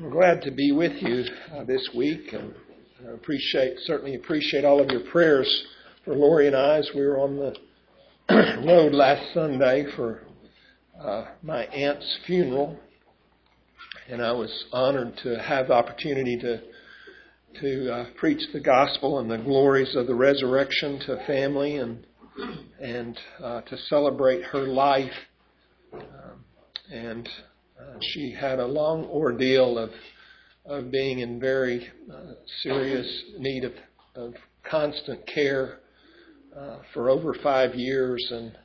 I'm glad to be with you uh, this week, and I appreciate certainly appreciate all of your prayers for Lori and I as we were on the road last Sunday for uh, my aunt's funeral, and I was honored to have the opportunity to to uh, preach the gospel and the glories of the resurrection to family and and uh, to celebrate her life. Um, and she had a long ordeal of of being in very uh, serious need of, of constant care uh, for over five years, and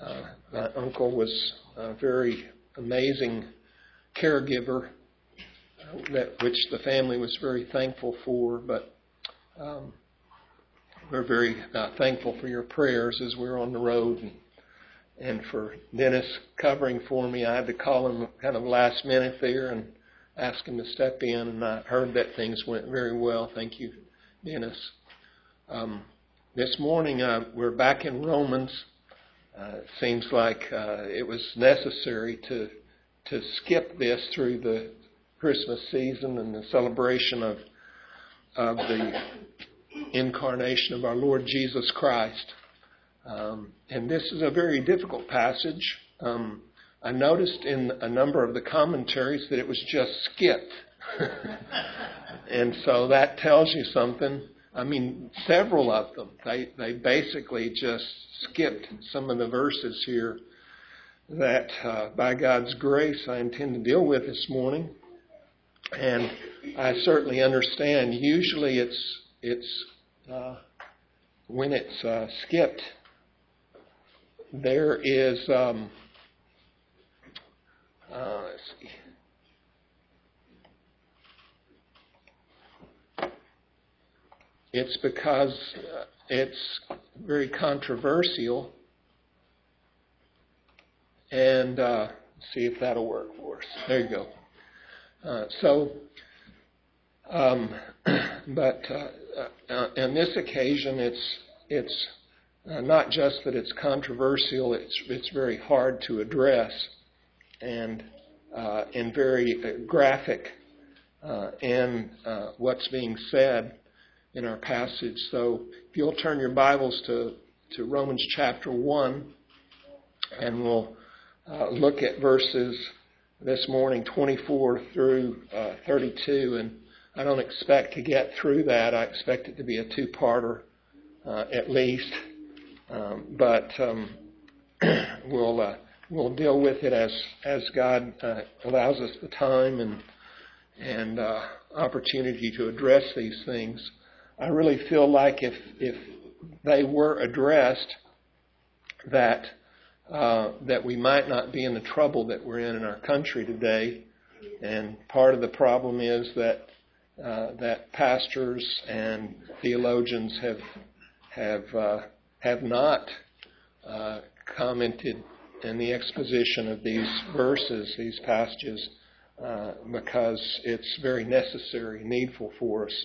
uh, my uncle was a very amazing caregiver, uh, that which the family was very thankful for. But um, we're very uh, thankful for your prayers as we're on the road. And, and for Dennis covering for me. I had to call him kind of last minute there and ask him to step in, and I heard that things went very well. Thank you, Dennis. Um, this morning uh, we're back in Romans. Uh, it seems like uh, it was necessary to to skip this through the Christmas season and the celebration of of the incarnation of our Lord Jesus Christ. Um, and this is a very difficult passage. Um, I noticed in a number of the commentaries that it was just skipped. and so that tells you something. I mean, several of them, they, they basically just skipped some of the verses here that, uh, by God's grace, I intend to deal with this morning. And I certainly understand. Usually, it's it's uh, when it's uh, skipped there is, um, uh, let's see. It's because uh, it's very controversial. And uh, see if that'll work for us. There you go. Uh, so, um, but uh, uh, on this occasion, it's it's uh, not just that it's controversial, it's, it's very hard to address and, uh, and very uh, graphic uh, in uh, what's being said in our passage. So if you'll turn your Bibles to, to Romans chapter 1, and we'll uh, look at verses this morning 24 through 32. And I don't expect to get through that. I expect it to be a two parter at least. Um, but um, we'll uh, we'll deal with it as as God uh, allows us the time and and uh, opportunity to address these things. I really feel like if if they were addressed, that uh, that we might not be in the trouble that we're in in our country today. And part of the problem is that uh, that pastors and theologians have have uh, have not uh, commented in the exposition of these verses, these passages, uh, because it's very necessary, needful for us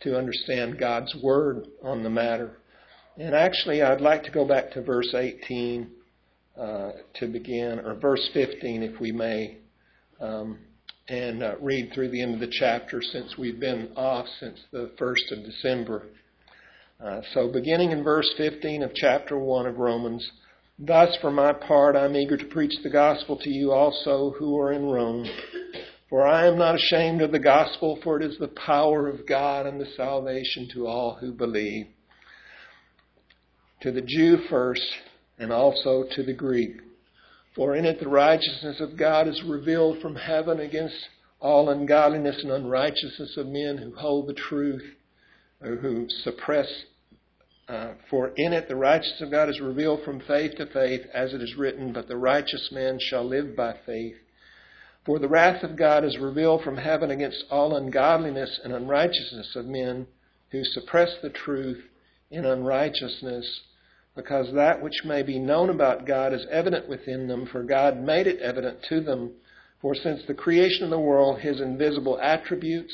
to understand God's word on the matter. And actually, I'd like to go back to verse 18 uh, to begin, or verse 15, if we may, um, and uh, read through the end of the chapter since we've been off since the 1st of December. Uh, so, beginning in verse 15 of chapter 1 of Romans, thus for my part I'm eager to preach the gospel to you also who are in Rome. For I am not ashamed of the gospel, for it is the power of God and the salvation to all who believe. To the Jew first, and also to the Greek. For in it the righteousness of God is revealed from heaven against all ungodliness and unrighteousness of men who hold the truth who suppress. Uh, for in it the righteousness of God is revealed from faith to faith, as it is written, But the righteous man shall live by faith. For the wrath of God is revealed from heaven against all ungodliness and unrighteousness of men who suppress the truth in unrighteousness, because that which may be known about God is evident within them, for God made it evident to them. For since the creation of the world, his invisible attributes,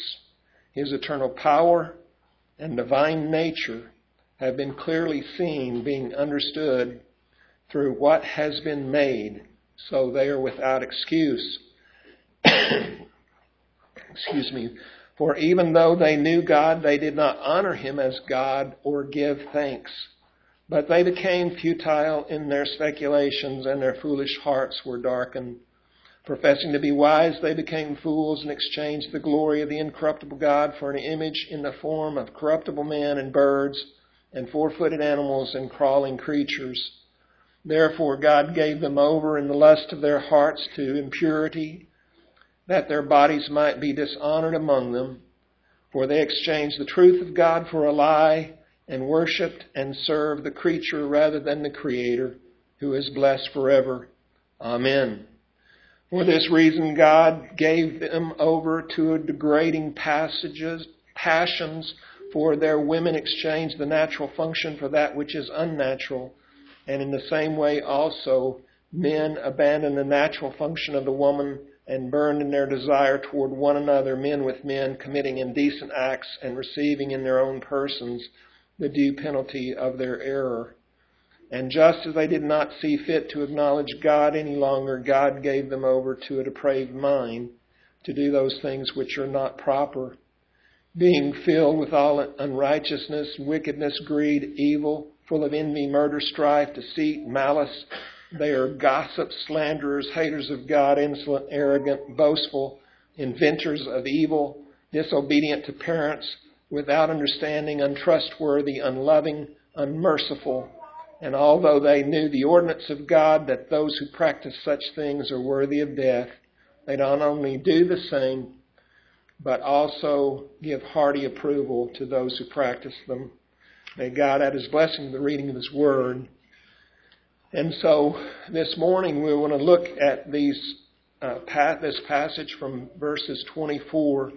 his eternal power, and divine nature have been clearly seen, being understood through what has been made, so they are without excuse. excuse me, for even though they knew God, they did not honor him as God or give thanks. But they became futile in their speculations, and their foolish hearts were darkened. Professing to be wise, they became fools and exchanged the glory of the incorruptible God for an image in the form of corruptible men and birds and four footed animals and crawling creatures. Therefore, God gave them over in the lust of their hearts to impurity, that their bodies might be dishonored among them. For they exchanged the truth of God for a lie and worshipped and served the creature rather than the Creator, who is blessed forever. Amen. For this reason, God gave them over to degrading passages, passions, for their women exchanged the natural function for that which is unnatural. And in the same way also, men abandoned the natural function of the woman and burned in their desire toward one another, men with men, committing indecent acts and receiving in their own persons the due penalty of their error. And just as they did not see fit to acknowledge God any longer, God gave them over to a depraved mind to do those things which are not proper, being filled with all unrighteousness, wickedness, greed, evil, full of envy, murder, strife, deceit, malice. They are gossips, slanderers, haters of God, insolent, arrogant, boastful, inventors of evil, disobedient to parents, without understanding, untrustworthy, unloving, unmerciful and although they knew the ordinance of God that those who practice such things are worthy of death, they not only do the same, but also give hearty approval to those who practice them. May God add his blessing to the reading of his word. And so this morning we want to look at these, uh, this passage from verses 24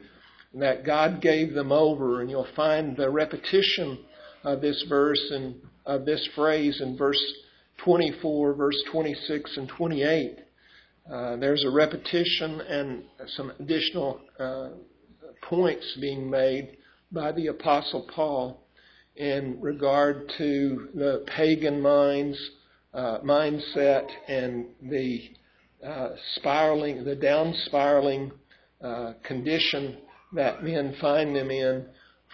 that God gave them over, and you'll find the repetition of this verse in of this phrase in verse 24, verse 26, and 28. Uh, there's a repetition and some additional uh, points being made by the Apostle Paul in regard to the pagan minds, uh, mindset and the uh, spiraling, the down spiraling uh, condition that men find them in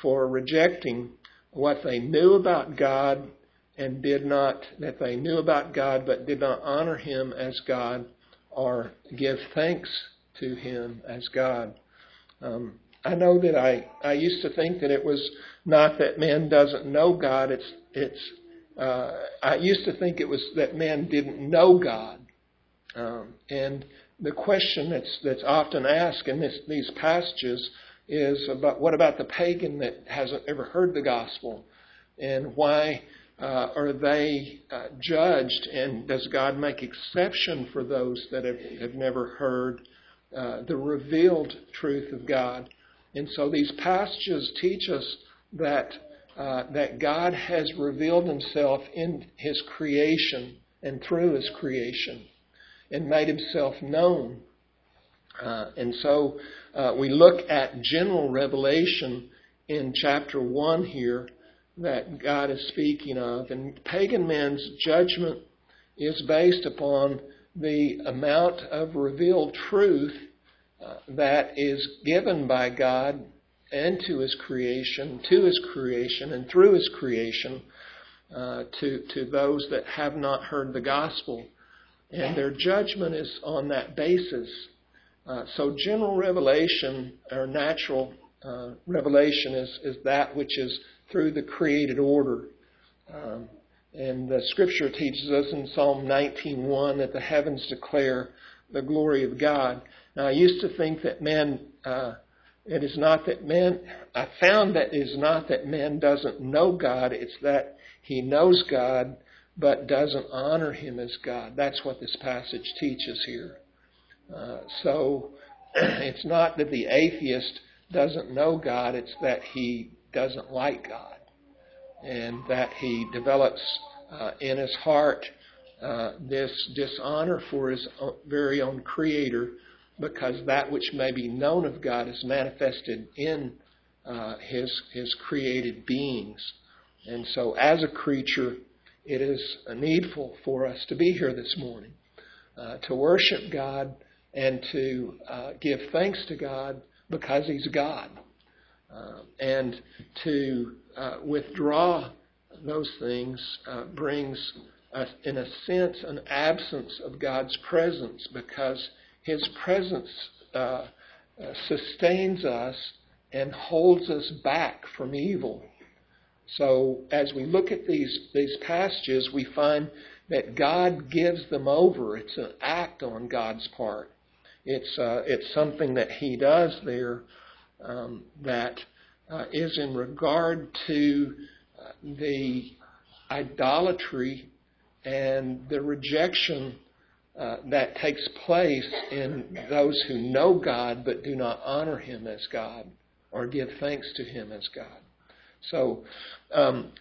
for rejecting what they knew about God and did not, that they knew about God but did not honor Him as God or give thanks to Him as God. Um, I know that I, I used to think that it was not that man doesn't know God. It's it's uh, I used to think it was that man didn't know God. Um, and the question that's that's often asked in this, these passages is about what about the pagan that hasn't ever heard the gospel, and why uh, are they uh, judged? And does God make exception for those that have, have never heard uh, the revealed truth of God? And so these passages teach us that uh, that God has revealed Himself in His creation and through His creation, and made Himself known. Uh, and so uh, we look at general revelation in chapter one here that God is speaking of. And pagan man's judgment is based upon the amount of revealed truth uh, that is given by God into His creation, to His creation, and through His creation uh, to, to those that have not heard the gospel. And their judgment is on that basis. Uh, so, general revelation or natural uh, revelation is, is that which is through the created order. Um, and the scripture teaches us in Psalm 19:1 that the heavens declare the glory of God. Now, I used to think that man, uh, it is not that man, I found that it is not that man doesn't know God, it's that he knows God but doesn't honor him as God. That's what this passage teaches here. Uh, so, it's not that the atheist doesn't know God, it's that he doesn't like God, and that he develops uh, in his heart uh, this dishonor for his own, very own Creator, because that which may be known of God is manifested in uh, his his created beings, and so as a creature, it is needful for us to be here this morning uh, to worship God and to uh, give thanks to God because He's God. Uh, and to uh, withdraw those things uh, brings, a, in a sense, an absence of God's presence because His presence uh, sustains us and holds us back from evil. So as we look at these, these passages, we find that God gives them over. It's an act on God's part. It's, uh, it's something that He does there that uh, is in regard to uh, the idolatry and the rejection uh, that takes place in those who know God but do not honor Him as God or give thanks to Him as God. So, um,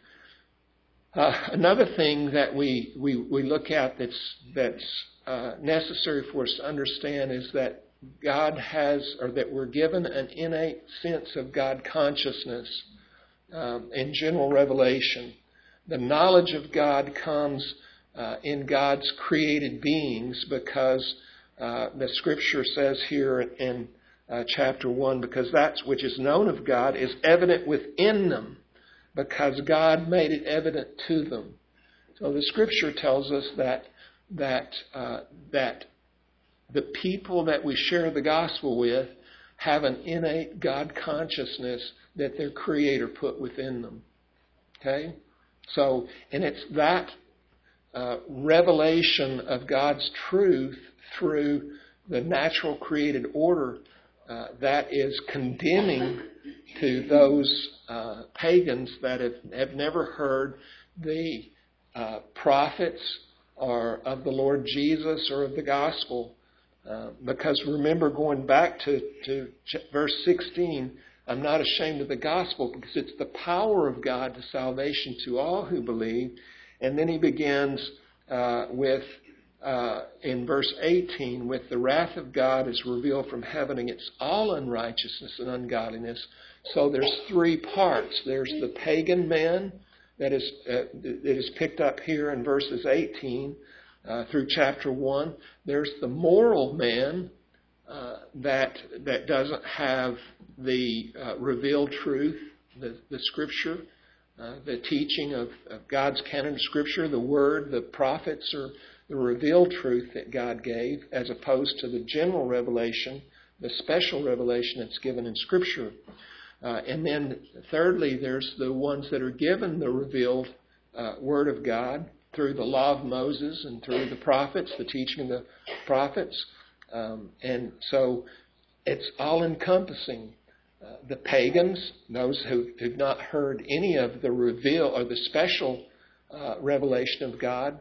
uh, another thing that we, we, we look at that's, that's uh, necessary for us to understand is that God has, or that we're given an innate sense of God consciousness um, in general revelation. The knowledge of God comes uh, in God's created beings because uh, the scripture says here in uh, chapter 1 because that which is known of God is evident within them because God made it evident to them. So the scripture tells us that that uh, that the people that we share the gospel with have an innate God consciousness that their Creator put within them. Okay, so and it's that uh, revelation of God's truth through the natural created order uh, that is condemning to those uh, pagans that have, have never heard the uh, prophets or of the Lord Jesus or of the gospel. Uh, because remember, going back to, to verse 16, I'm not ashamed of the gospel because it's the power of God to salvation to all who believe. And then he begins uh, with uh, in verse 18, with the wrath of God is revealed from heaven against all unrighteousness and ungodliness. So there's three parts. There's the pagan man that is uh, that is picked up here in verses 18 uh, through chapter 1. There's the moral man uh, that that doesn't have the uh, revealed truth, the, the scripture. Uh, the teaching of, of God's canon of Scripture, the Word, the prophets, or the revealed truth that God gave, as opposed to the general revelation, the special revelation that's given in Scripture. Uh, and then, thirdly, there's the ones that are given the revealed uh, Word of God through the law of Moses and through the prophets, the teaching of the prophets. Um, and so it's all encompassing. Uh, the pagans, those who, who've not heard any of the reveal or the special uh, revelation of God,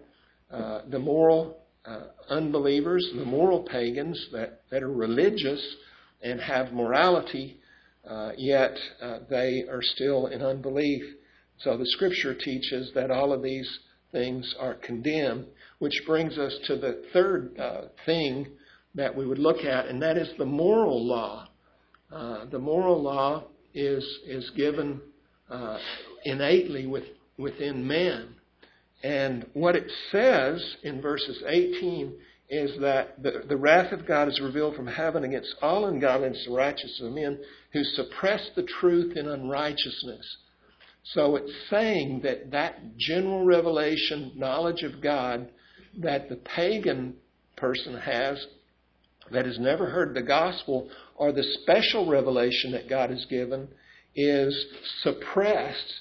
uh, the moral uh, unbelievers, the moral pagans that, that are religious and have morality, uh, yet uh, they are still in unbelief. So the scripture teaches that all of these things are condemned, which brings us to the third uh, thing that we would look at, and that is the moral law. the moral law is, is given innately with, within man. And what it says in verses 18 is that the, the wrath of God is revealed from heaven against all ungodliness and righteousness of men who suppress the truth in unrighteousness. So it's saying that that general revelation, knowledge of God that the pagan person has that has never heard the gospel or the special revelation that God has given is suppressed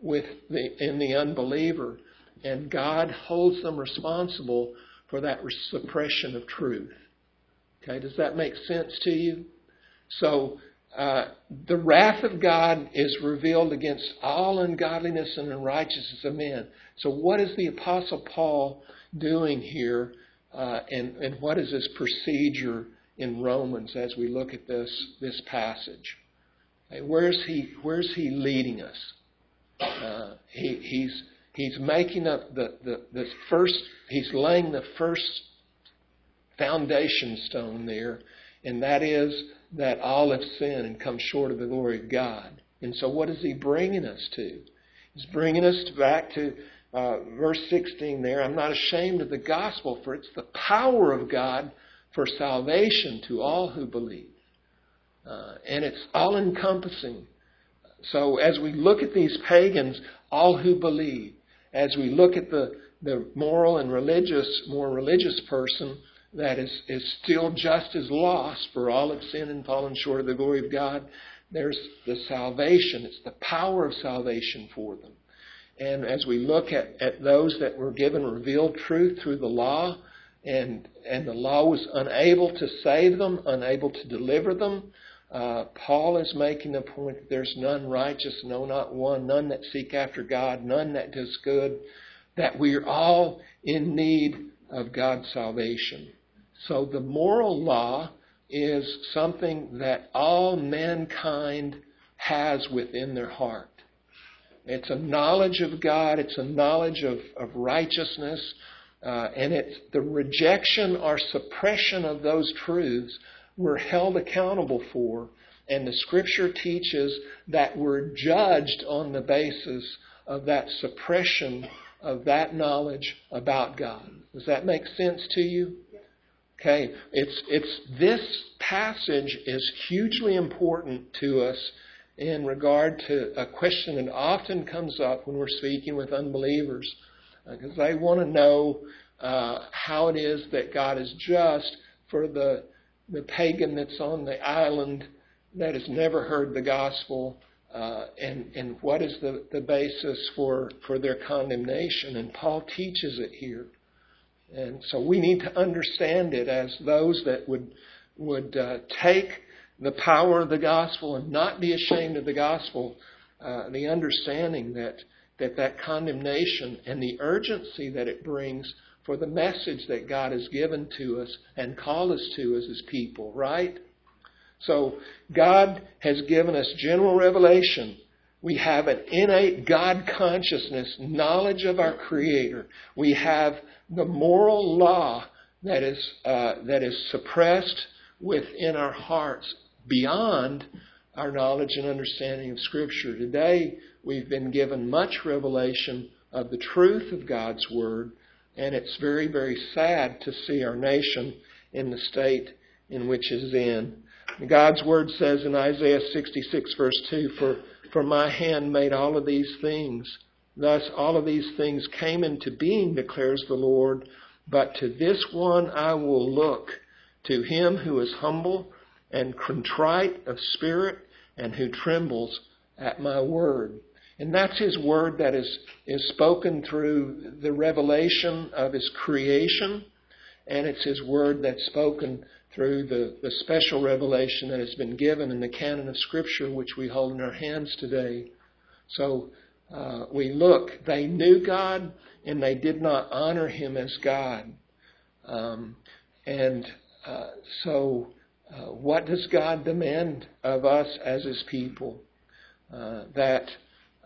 with the, in the unbeliever and God holds them responsible for that suppression of truth. Okay, does that make sense to you? So, uh, the wrath of God is revealed against all ungodliness and unrighteousness of men. So, what is the Apostle Paul doing here, uh, and, and what is his procedure in Romans as we look at this this passage? Where's he Where's he leading us? Uh, he, he's he's making up the, the, the first, he's laying the first foundation stone there, and that is that all have sinned and come short of the glory of God. And so, what is he bringing us to? He's bringing us back to uh, verse 16 there. I'm not ashamed of the gospel, for it's the power of God for salvation to all who believe. Uh, and it's all encompassing. So as we look at these pagans, all who believe, as we look at the, the moral and religious, more religious person that is, is still just as lost for all have sinned and fallen short of the glory of God, there's the salvation. It's the power of salvation for them. And as we look at, at those that were given revealed truth through the law, and, and the law was unable to save them, unable to deliver them, uh, Paul is making the point that there's none righteous, no, not one, none that seek after God, none that does good, that we're all in need of God's salvation. So the moral law is something that all mankind has within their heart. It's a knowledge of God, it's a knowledge of, of righteousness, uh, and it's the rejection or suppression of those truths we're held accountable for. And the scripture teaches that we're judged on the basis of that suppression of that knowledge about God. Does that make sense to you? Okay, it's it's this passage is hugely important to us in regard to a question that often comes up when we're speaking with unbelievers, because uh, they want to know uh, how it is that God is just for the the pagan that's on the island that has never heard the gospel, uh, and and what is the, the basis for for their condemnation? And Paul teaches it here, and so we need to understand it as those that would would uh, take the power of the gospel and not be ashamed of the gospel. Uh, the understanding that that that condemnation and the urgency that it brings for the message that God has given to us and called us to as His people, right? So God has given us general revelation. We have an innate God consciousness, knowledge of our Creator. We have the moral law that is uh, that is suppressed within our hearts beyond our knowledge and understanding of Scripture. Today, we've been given much revelation of the truth of God's Word, and it's very, very sad to see our nation in the state in which it is in. God's Word says in Isaiah 66, verse 2, For, for my hand made all of these things. Thus, all of these things came into being, declares the Lord. But to this one I will look, to him who is humble and contrite of spirit and who trembles at my word. And that's his word that is, is spoken through the revelation of his creation, and it's his word that's spoken through the, the special revelation that has been given in the canon of Scripture, which we hold in our hands today. So uh, we look, they knew God and they did not honor him as God. Um, and uh, so, uh, what does God demand of us as his people? Uh, that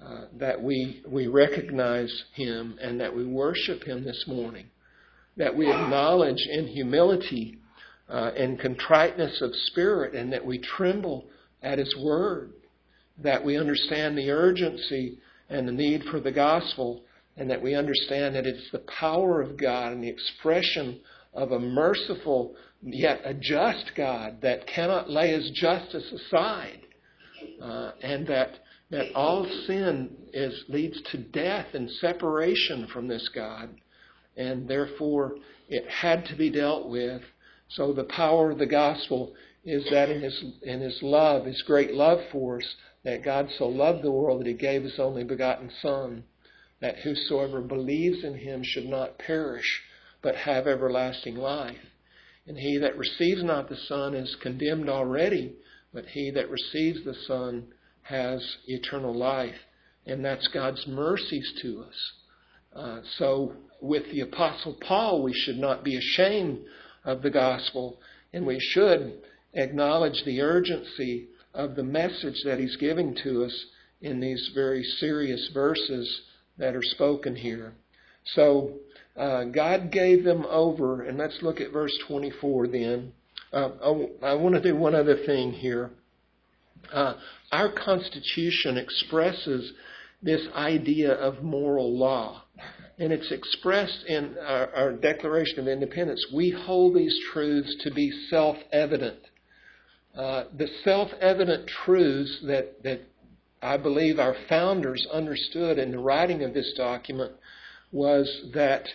uh, that we, we recognize Him and that we worship Him this morning. That we acknowledge in humility uh, and contriteness of spirit and that we tremble at His Word. That we understand the urgency and the need for the gospel and that we understand that it's the power of God and the expression of a merciful yet a just God that cannot lay his justice aside. Uh, and that that all sin is leads to death and separation from this God, and therefore it had to be dealt with. So the power of the gospel is that in his in his love, his great love for us, that God so loved the world that he gave his only begotten Son, that whosoever believes in him should not perish, but have everlasting life. And he that receives not the Son is condemned already, but he that receives the Son has eternal life. And that's God's mercies to us. Uh, so, with the Apostle Paul, we should not be ashamed of the gospel, and we should acknowledge the urgency of the message that he's giving to us in these very serious verses that are spoken here. So, uh, God gave them over, and let's look at verse 24 then. Uh, I, I want to do one other thing here. Uh, our Constitution expresses this idea of moral law. And it's expressed in our, our, Declaration of Independence. We hold these truths to be self evident. Uh, the self-evident truths that, that I believe our founders understood in the writing of this document was that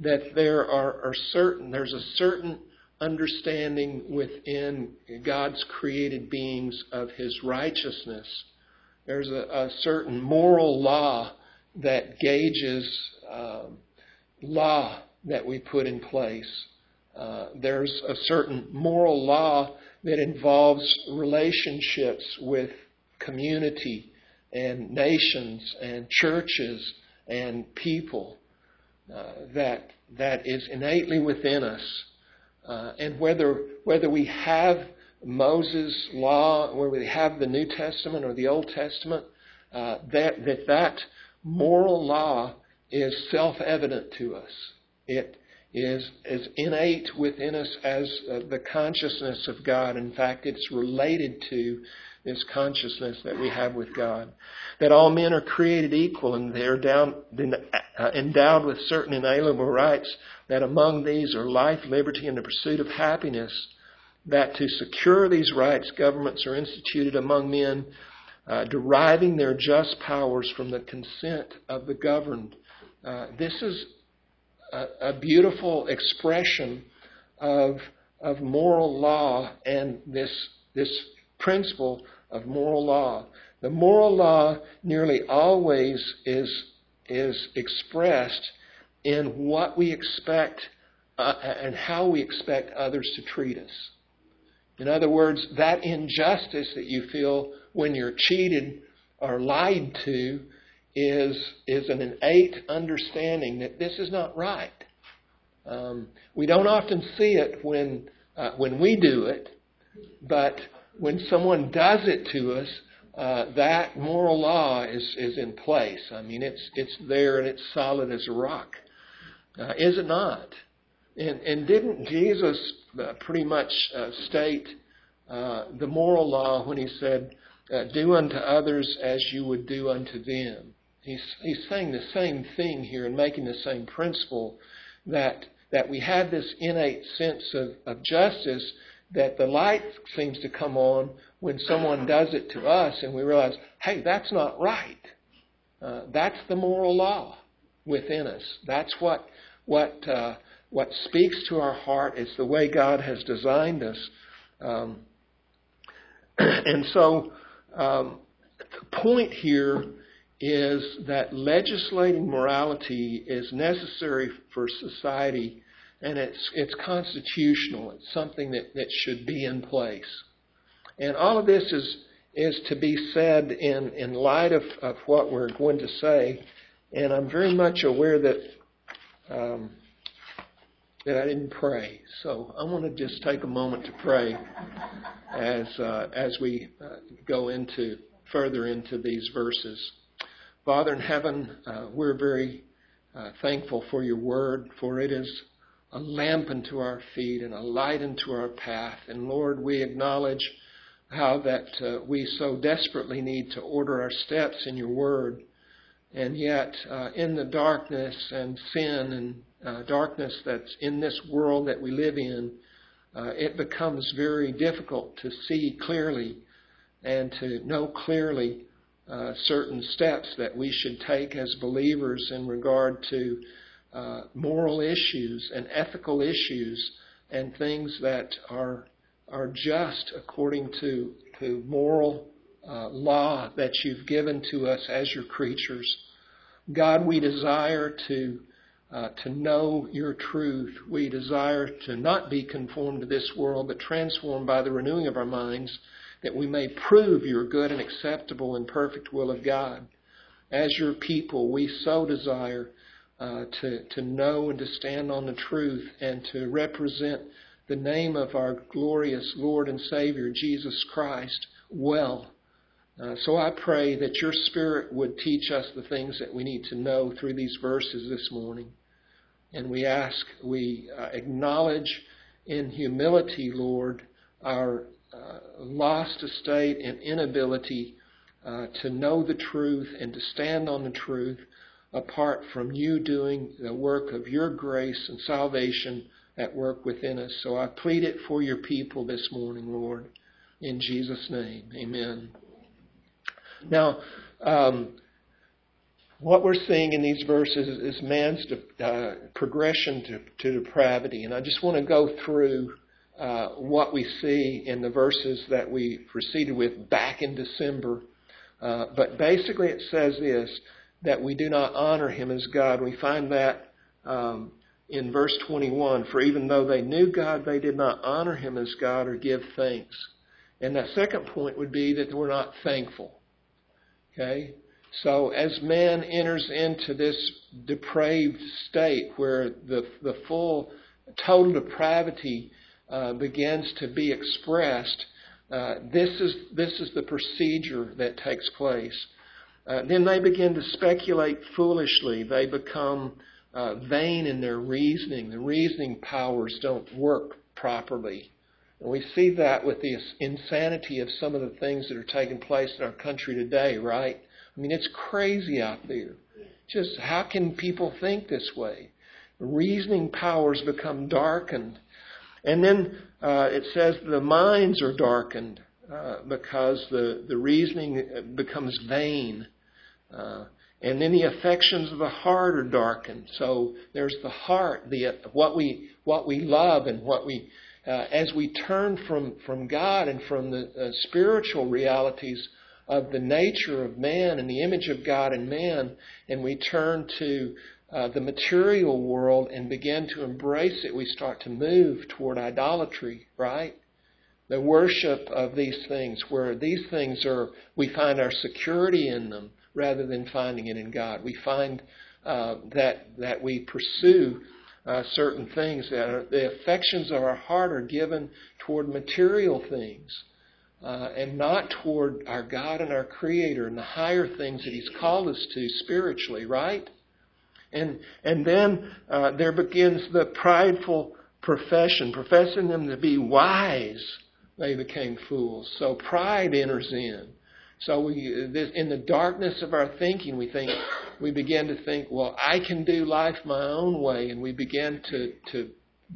that there are, are certain there's a certain understanding within God's created beings of His righteousness. There's a, a certain moral law that gauges um, law that we put in place. Uh, there's a certain moral law that involves relationships with community and nations and churches and people uh, that that is innately within us. Uh, and whether whether we have Moses' law, whether we have the New Testament or the Old Testament, uh, that that that moral law is self-evident to us. It is is innate within us as uh, the consciousness of God. In fact, it's related to this consciousness that we have with God. That all men are created equal and they're uh, endowed with certain inalienable rights, that among these are life, liberty, and the pursuit of happiness. That to secure these rights, governments are instituted among men, uh, deriving their just powers from the consent of the governed. Uh, this is a, beautiful expression of, of moral law and this, this principle of moral law. The moral law nearly always is, is expressed in what we expect uh, and how we expect others to treat us. In other words, that injustice that you feel when you're cheated or lied to is, is an innate understanding that this is not right. Um, we don't often see it when, uh, when we do it, but when someone does it to us, uh, that moral law is, is in place. I mean, it's, it's there and it's solid as a rock. Uh, is it not? And, and didn't Jesus uh, pretty much uh, state uh, the moral law when he said, Do unto others as you would do unto them? He's, he's saying the same thing here and making the same principle that, that we have this innate sense of, of justice that the light seems to come on when someone does it to us and we realize, hey, that's not right. Uh, that's the moral law within us. That's what what uh, what speaks to our heart. It's the way God has designed us. Um, and so, um, the point here is that legislating morality is necessary for society and it's it's constitutional. It's something that, that should be in place. And all of this is is to be said in, in light of, of what we're going to say. And I'm very much aware that um, that I didn't pray. So I want to just take a moment to pray as uh, as we uh, go into further into these verses. Father in heaven, uh, we're very uh, thankful for your word, for it is a lamp unto our feet and a light unto our path. And Lord, we acknowledge how that uh, we so desperately need to order our steps in your word. And yet, uh, in the darkness and sin and uh, darkness that's in this world that we live in, uh, it becomes very difficult to see clearly and to know clearly uh, certain steps that we should take as believers in regard to uh, moral issues and ethical issues and things that are are just according to to moral uh, law that you've given to us as your creatures. God, we desire to uh, to know your truth. We desire to not be conformed to this world, but transformed by the renewing of our minds, that we may prove your good and acceptable and perfect will of God. As your people, we so desire uh, to, to know and to stand on the truth and to represent the name of our glorious Lord and Savior, Jesus Christ, well. Uh, so I pray that your Spirit would teach us the things that we need to know through these verses this morning. And we ask, we uh, acknowledge in humility, Lord, our lost estate and inability uh, to know the truth and to stand on the truth apart from you doing the work of your grace and salvation at work within us. So I plead it for your people this morning, Lord, in Jesus' name. Amen. Now, um, what we're seeing in these verses is man's uh, progression to, to, depravity. And I just want to go through uh, what we see in the verses that we proceeded with back in December. Uh, but basically, it says this that we do not honor him as God. We find that um, in verse 21 For even though they knew God, they did not honor him as God or give thanks. And that second point would be that we're not thankful. Okay? So as man enters into this depraved state where the, the full total depravity uh, begins to be expressed, uh, this is this is the procedure that takes place. Uh, then they begin to speculate foolishly. They become uh, vain in their reasoning. The reasoning powers don't work properly. And we see that with the insanity of some of the things that are taking place in our country today, right? I mean, it's crazy out there. Just how can people think this way? Reasoning powers become darkened. And then uh, it says the minds are darkened uh, because the, the reasoning becomes vain. Uh, and then the affections of the heart are darkened. So there's the heart, the what we what we love and what we uh, as we turn from from God and from the uh, spiritual realities of the nature of man and the image of God in man, and we turn to uh, the material world and begin to embrace it, we start to move toward idolatry, right? The worship of these things, where these things are, we find our security in them rather than finding it in God. We find uh, that that we pursue uh, certain things that are, the affections of our heart are given toward material things uh, and not toward our God and our Creator and the higher things that He's called us to spiritually, right? And and then uh, there begins the prideful profession, professing them to be wise. They became fools. So pride enters in. So we, in the darkness of our thinking, we think we begin to think, well, I can do life my own way, and we begin to to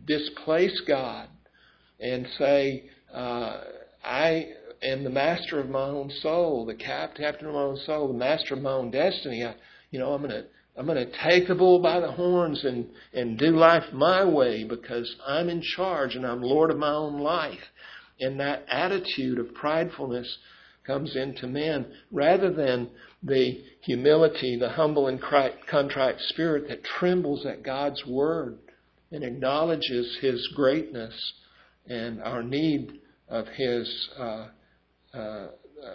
displace God and say, uh, I am the master of my own soul, the cap- captain of my own soul, the master of my own destiny. I, you know, I'm going to I'm going to take the bull by the horns and and do life my way because I'm in charge and I'm lord of my own life. And that attitude of pridefulness comes into man rather than the humility, the humble and contrite spirit that trembles at God's word and acknowledges His greatness and our need of His uh, uh,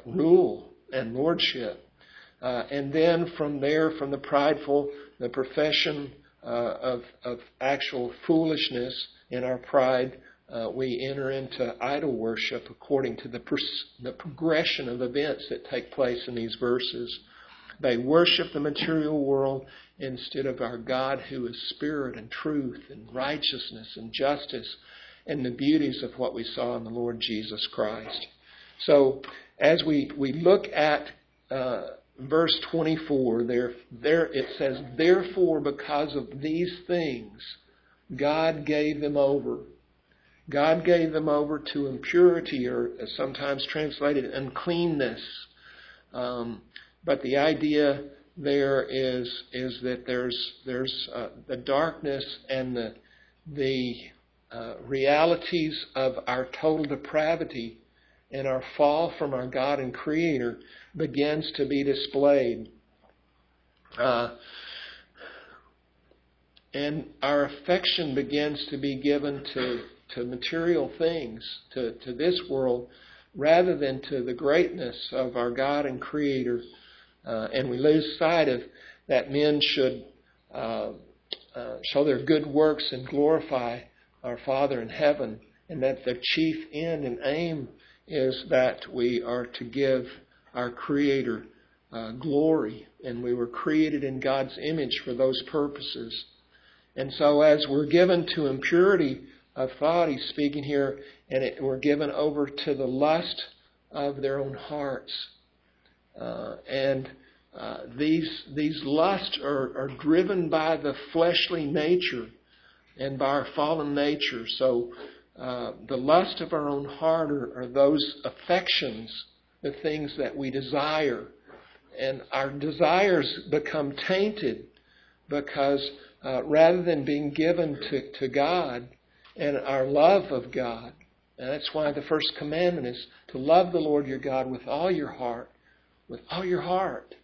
rule and lordship. Uh, and then from there, from the prideful, the profession uh, of, of actual foolishness in our pride, uh, we enter into idol worship according to the, pers- the progression of events that take place in these verses. They worship the material world instead of our God who is spirit and truth and righteousness and justice and the beauties of what we saw in the Lord Jesus Christ. So as we, we look at uh, verse 24, there, there it says, Therefore, because of these things, God gave them over. God gave them over to impurity, or sometimes translated uncleanness. Um, but the idea there is is that there's there's uh, the darkness and the the uh, realities of our total depravity and our fall from our God and Creator begins to be displayed. Uh, and our affection begins to be given to, to material things, to, to this world, rather than to the greatness of our God and Creator. Uh, and we lose sight of that men should uh, uh, show their good works and glorify our Father in heaven, and that the chief end and aim is that we are to give our Creator uh, glory, and we were created in God's image for those purposes. And so, as we're given to impurity of thought, he's speaking here, and it, we're given over to the lust of their own hearts. Uh, and uh, these these lusts are, are driven by the fleshly nature and by our fallen nature. So uh, the lust of our own heart are, are those affections, the things that we desire. And our desires become tainted because uh, rather than being given to, to God and our love of God, and that's why the first commandment is to love the Lord your God with all your heart, with all your heart.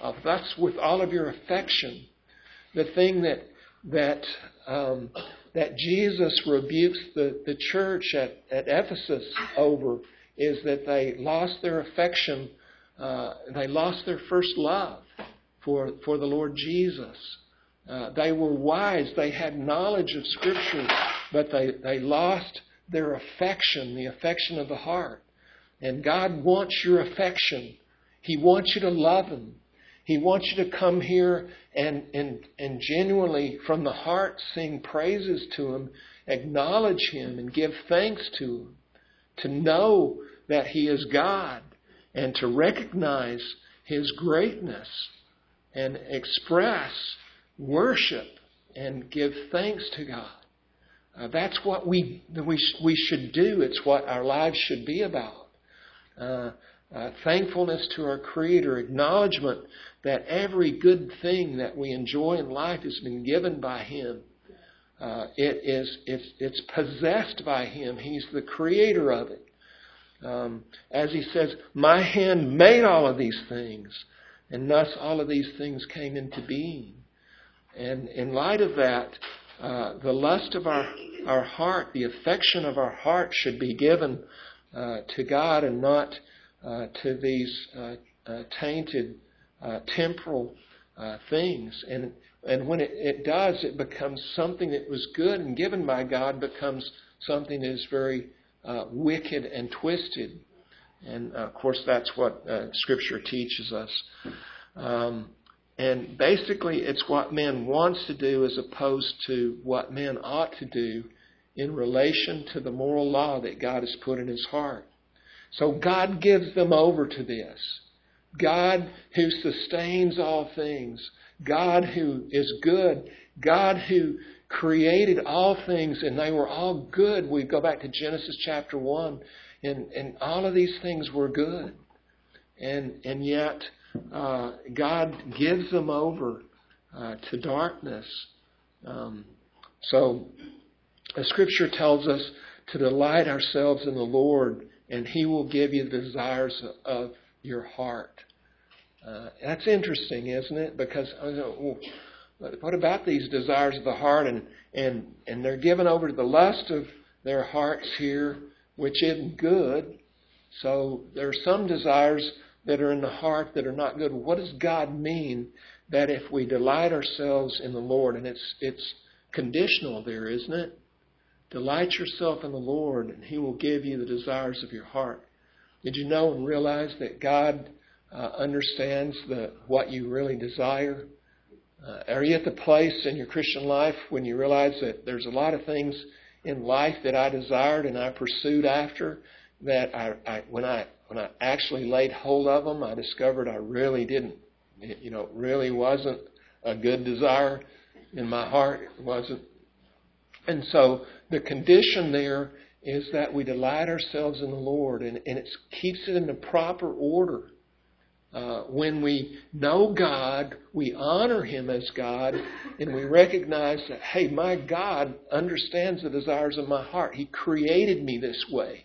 Uh, that's with all of your affection. The thing that that um, that Jesus rebukes the, the church at, at Ephesus over is that they lost their affection, uh, they lost their first love for for the Lord Jesus. Uh, they were wise, they had knowledge of Scripture, but they, they lost their affection, the affection of the heart. And God wants your affection. He wants you to love Him. He wants you to come here and, and, and genuinely, from the heart, sing praises to Him, acknowledge Him, and give thanks to Him. To know that He is God, and to recognize His greatness, and express worship and give thanks to God. Uh, that's what we, we, we should do. It's what our lives should be about. Uh, uh, thankfulness to our Creator, acknowledgement that every good thing that we enjoy in life has been given by Him. Uh, it is it's, it's possessed by Him. He's the Creator of it. Um, as He says, "My hand made all of these things, and thus all of these things came into being." And in light of that, uh, the lust of our, our heart, the affection of our heart should be given uh, to God and not uh, to these uh, uh, tainted uh, temporal uh things. And, and when it, it does, it becomes something that was good and given by God becomes something that is very uh, wicked and twisted. And uh, of course, that's what uh, Scripture teaches us. Um, and basically, it's what man wants to do as opposed to what man ought to do in relation to the moral law that God has put in his heart. So God gives them over to this. God who sustains all things. God who is good. God who created all things and they were all good. We go back to Genesis chapter 1 and, and all of these things were good. And, and yet, uh, God gives them over uh, to darkness. Um, so, the Scripture tells us to delight ourselves in the Lord, and He will give you the desires of your heart. Uh, that's interesting, isn't it? Because well, what about these desires of the heart, and and and they're given over to the lust of their hearts here, which isn't good. So there are some desires that are in the heart that are not good. What does God mean that if we delight ourselves in the Lord, and it's it's conditional there, isn't it? Delight yourself in the Lord, and He will give you the desires of your heart. Did you know and realize that God uh, understands the what you really desire? Uh, are you at the place in your Christian life when you realize that there's a lot of things in life that I desired and I pursued after that I, I when I when I actually laid hold of them, I discovered I really didn't. It, you know, really wasn't a good desire in my heart. It wasn't. And so the condition there is that we delight ourselves in the Lord, and, and it keeps it in the proper order. Uh, when we know God, we honor Him as God, and we recognize that, hey, my God understands the desires of my heart. He created me this way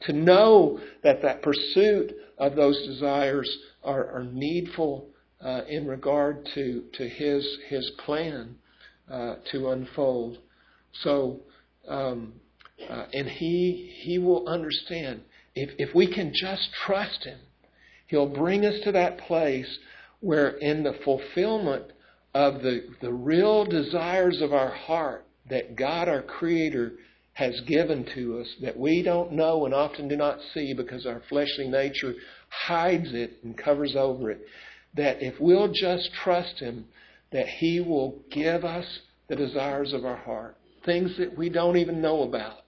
to know that that pursuit of those desires are, are needful uh, in regard to, to his, his plan uh, to unfold. So, um, uh, and he, he will understand. If, if we can just trust him, he'll bring us to that place where, in the fulfillment of the, the real desires of our heart, that God, our Creator, has given to us that we don't know and often do not see because our fleshly nature hides it and covers over it. That if we'll just trust Him, that He will give us the desires of our heart, things that we don't even know about.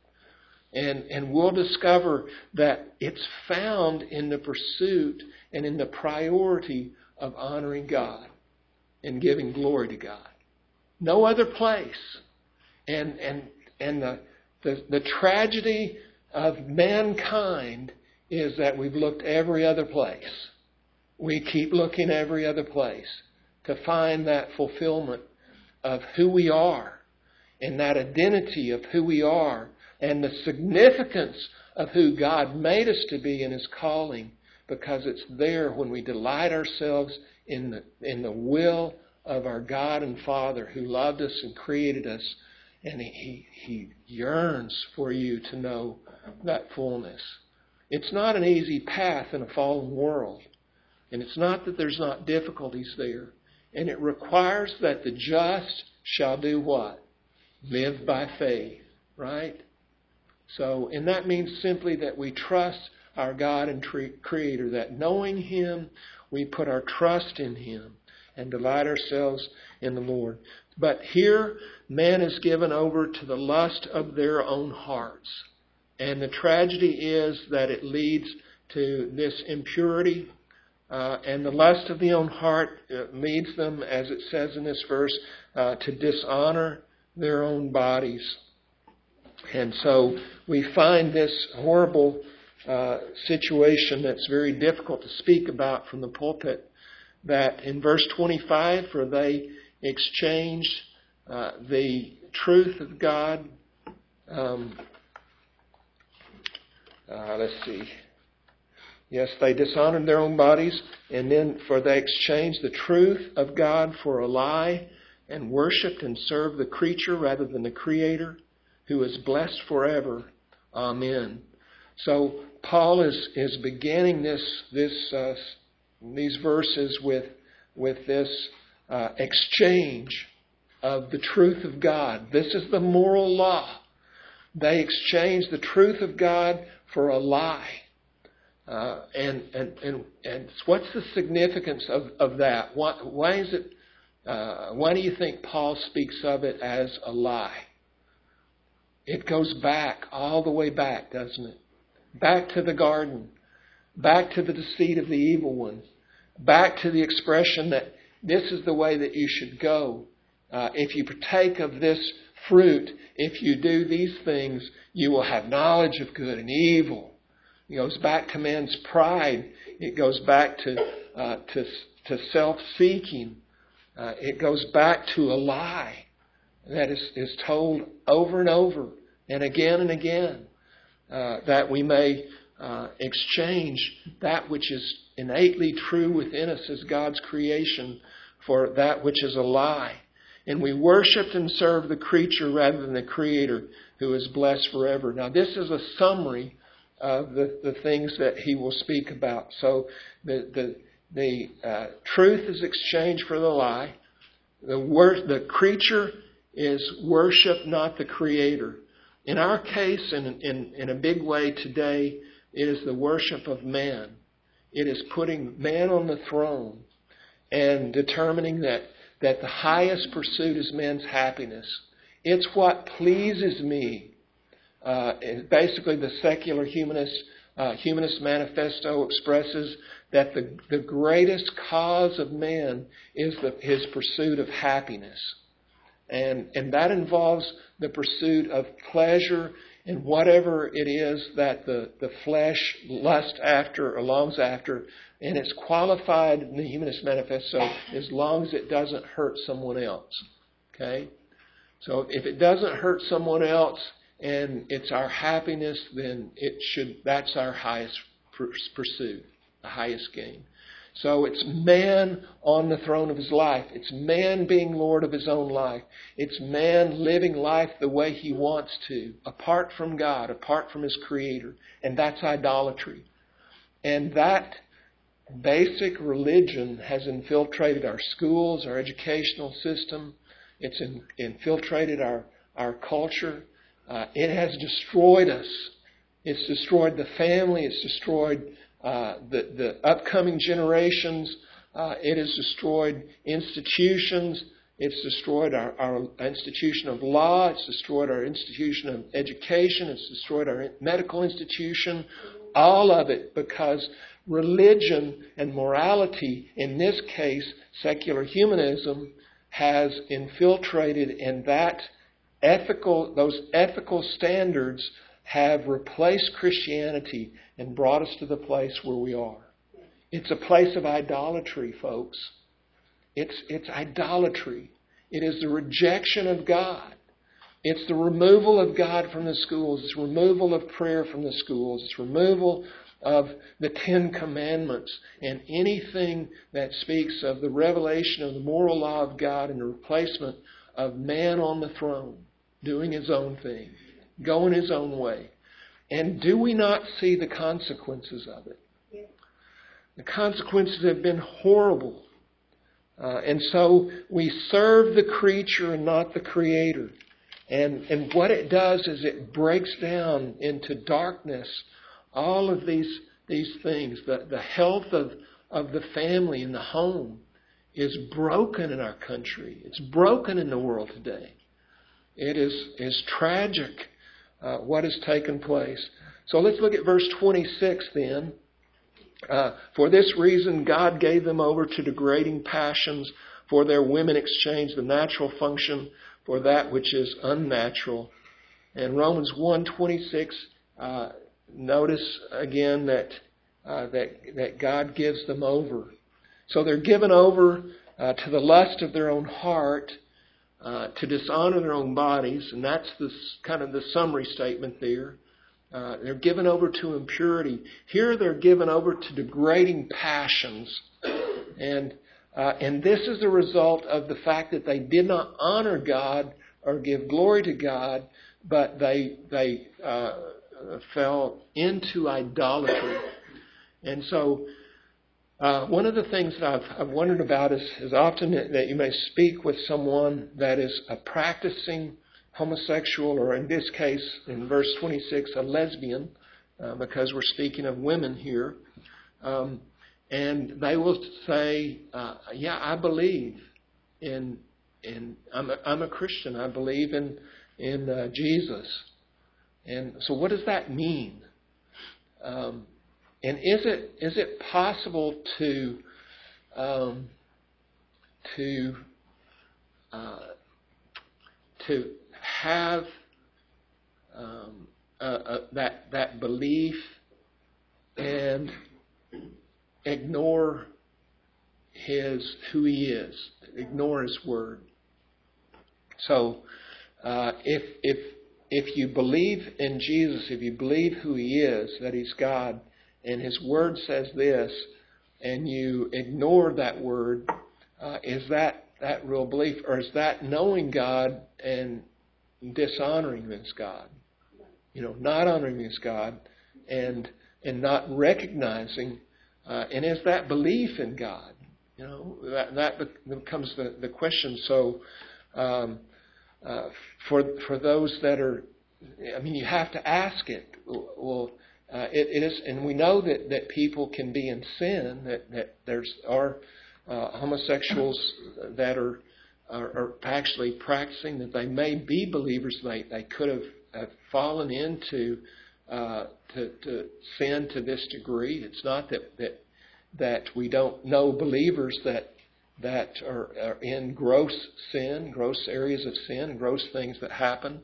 And, and we'll discover that it's found in the pursuit and in the priority of honoring God and giving glory to God. No other place. And, and, and the, The, the tragedy of mankind is that we've looked every other place. We keep looking every other place to find that fulfillment of who we are and that identity of who we are and the significance of who God made us to be in His calling because it's there when we delight ourselves in the, in the will of our God and Father who loved us and created us and he, he yearns for you to know that fullness. It's not an easy path in a fallen world. And it's not that there's not difficulties there. And it requires that the just shall do what? Live by faith, right? So, and that means simply that we trust our God and Creator, that knowing Him, we put our trust in Him and delight ourselves in the Lord. But here, man is given over to the lust of their own hearts. And the tragedy is that it leads to this impurity. Uh, and the lust of the own heart uh, leads them, as it says in this verse, uh, to dishonor their own bodies. And so we find this horrible uh, situation that's very difficult to speak about from the pulpit. That in verse 25, for they exchanged uh, the truth of God. Um, uh, let's see. Yes, they dishonored their own bodies, and then for they exchanged the truth of God for a lie and worshiped and served the creature rather than the Creator, who is blessed forever. Amen. So Paul is is beginning this this uh, these verses with with this uh, exchange of the truth of God. This is the moral law. They exchange the truth of God for a lie. Uh, and, and, and, and what's the significance of, of that? Why, why is it, uh, why do you think Paul speaks of it as a lie? It goes back, all the way back, doesn't it? Back to the garden, back to the deceit of the evil one, back to the expression that this is the way that you should go. Uh, if you partake of this fruit, if you do these things, you will have knowledge of good and evil. It goes back to man's pride. It goes back to uh, to, to self-seeking. Uh, it goes back to a lie that is, is told over and over and again and again uh, that we may uh, exchange that which is innately true within us as God's creation for that which is a lie. And we worshiped and served the creature rather than the Creator who is blessed forever. Now, this is a summary of the, the things that he will speak about. So, the, the, the uh, truth is exchanged for the lie. The, wor- the creature is worship, not the Creator. In our case, in, in, in a big way today, it is the worship of man. It is putting man on the throne and determining that, that the highest pursuit is man's happiness. It's what pleases me. Uh, basically, the secular humanist, uh, humanist manifesto expresses that the, the greatest cause of man is the, his pursuit of happiness. And, and that involves the pursuit of pleasure in whatever it is that the, the flesh lusts after or longs after. And it's qualified in the Humanist Manifesto as long as it doesn't hurt someone else. Okay? So if it doesn't hurt someone else and it's our happiness, then it should, that's our highest pursuit, the highest gain. So it's man on the throne of his life. It's man being Lord of his own life. It's man living life the way he wants to, apart from God, apart from his Creator. And that's idolatry. And that basic religion has infiltrated our schools, our educational system. It's in, infiltrated our, our culture. Uh, it has destroyed us. It's destroyed the family. It's destroyed uh, the, the upcoming generations. Uh, it has destroyed institutions. It's destroyed our, our institution of law. It's destroyed our institution of education. It's destroyed our medical institution. All of it because religion and morality, in this case, secular humanism, has infiltrated, and that ethical, those ethical standards have replaced Christianity and brought us to the place where we are. It's a place of idolatry, folks. It's, it's idolatry. It is the rejection of God. It's the removal of God from the schools. It's removal of prayer from the schools. It's removal of the Ten Commandments and anything that speaks of the revelation of the moral law of God and the replacement of man on the throne doing his own thing, going his own way. And do we not see the consequences of it? The consequences have been horrible. Uh, and so we serve the creature and not the creator. And, and what it does is it breaks down into darkness all of these, these things. The, the health of, of the family and the home is broken in our country. It's broken in the world today. It is, is tragic uh, what has taken place. So let's look at verse 26 then. Uh, for this reason, God gave them over to degrading passions, for their women exchanged the natural function for that which is unnatural. And Romans 1:26, uh, notice again that uh, that that God gives them over. So they're given over uh, to the lust of their own heart, uh, to dishonor their own bodies, and that's the kind of the summary statement there. Uh, they're given over to impurity. Here they're given over to degrading passions. And, uh, and this is the result of the fact that they did not honor God or give glory to God, but they, they uh, fell into idolatry. And so, uh, one of the things that I've, I've wondered about is, is often that you may speak with someone that is a practicing homosexual, or in this case, in verse 26, a lesbian, uh, because we're speaking of women here. Um, and they will say, uh, "Yeah, I believe in in I'm a, I'm a Christian. I believe in in uh, Jesus." And so, what does that mean? Um, and is it is it possible to um, to uh, to have um, uh, uh, that that belief and ignore his who he is, ignore his word. So, uh, if if if you believe in Jesus, if you believe who he is, that he's God, and his word says this, and you ignore that word, uh, is that that real belief, or is that knowing God and dishonoring this God. You know, not honoring this God and and not recognizing uh, and is that belief in God? You know, that that becomes the, the question. So um, uh, for for those that are I mean you have to ask it. Well uh, it, is, and we know that, that people can be in sin. That, that there's are uh, homosexuals that are are, are actually practicing, that they may be believers, they, they could have, have fallen into uh, to, to sin to this degree. It's not that, that, that we don't know believers that that are, are, in gross sin, gross areas of sin, gross things that happen,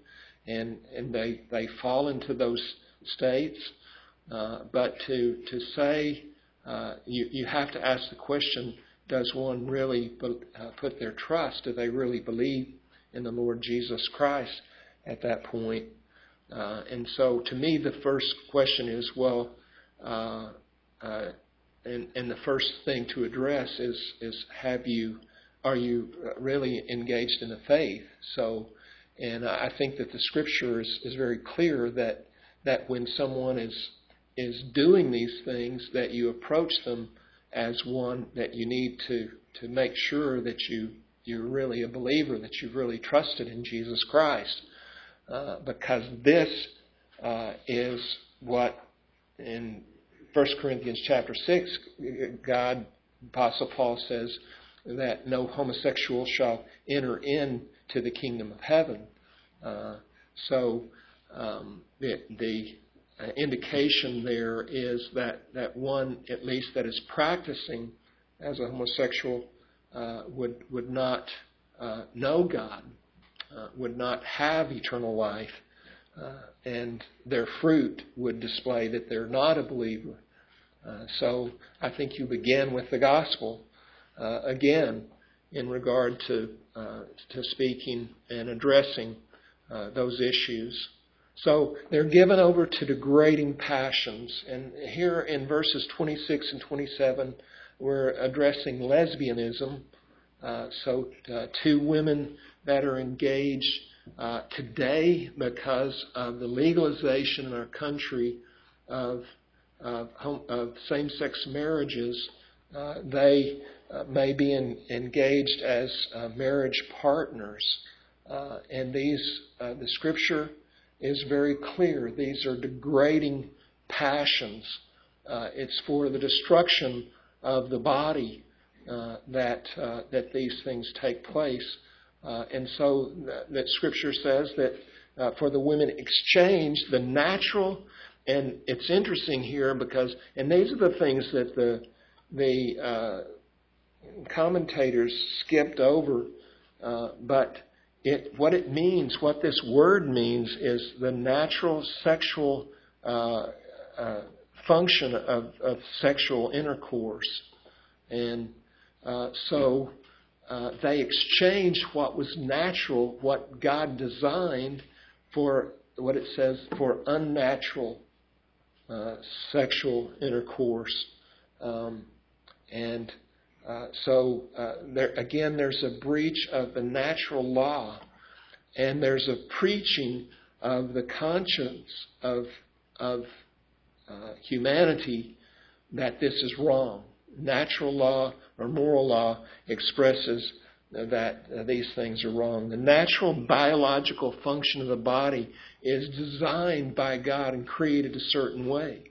and and they they fall into those states. Uh, but to to say uh, you you have to ask the question: does one really uh, put their trust? Do they really believe in the Lord Jesus Christ at that point? Uh, and so, to me, the first question is, well, uh, uh, and, and the first thing to address is, is, have you, are you really engaged in the faith? So, and I think that the Scripture is, is very clear that that when someone is is doing these things, that you approach them as one that you need to, to make sure that you, you're really a believer, that you've really trusted in Jesus Christ. Uh, because this uh, is what in 1 Corinthians chapter 6, God, Apostle Paul says that no homosexual shall enter into the kingdom of heaven. Uh, so um, the, the indication there is that, that one, at least that is practicing as a homosexual, uh, would, would not uh, know God uh, would not have eternal life, uh, and their fruit would display that they're not a believer. Uh, so I think you begin with the gospel uh, again in regard to uh, to speaking and addressing uh, those issues. So they're given over to degrading passions, and here in verses 26 and 27, we're addressing lesbianism. Uh, so two women that are engaged uh, today because of the legalization in our country of, of, of same-sex marriages, uh, they uh, may be in, engaged as uh, marriage partners. Uh, and these, uh, the scripture is very clear. These are degrading passions. it's for the destruction of the body that that these things take place. Uh, and so that, that, Scripture says that uh, for the women exchange the natural, and it's interesting here because, and these are the things that the the uh, commentators skipped over, uh, but it what it means, what this word means, is the natural sexual uh, uh, function of, of, sexual intercourse, and uh, so uh, they exchanged what was natural, what God designed, for what it says for unnatural uh, sexual intercourse. Um, and uh, so, uh, there, again, there's a breach of the natural law, and there's a preaching of the conscience of, of uh, humanity that this is wrong. Natural law or moral law expresses that these things are wrong. The natural biological function of the body is designed by God and created a certain way.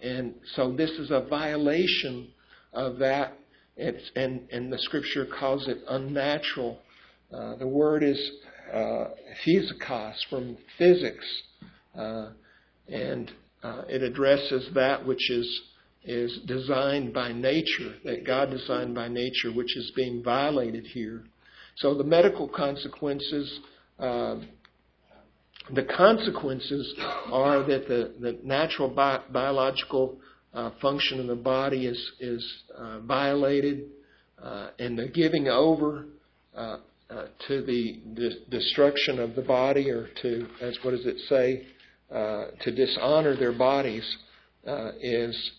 And so this is a violation of that, it's, and, and the scripture calls it unnatural. Uh, the word is uh, physikos from physics, uh, and uh, it addresses that which is is designed by nature, that God designed by nature, which is being violated here. So the medical consequences, uh, the consequences are that the, the natural bi- biological function of the body is, is uh, violated, uh, and the giving over uh, uh, to the de- destruction of the body, or to, as what does it say, uh to dishonor their bodies, uh is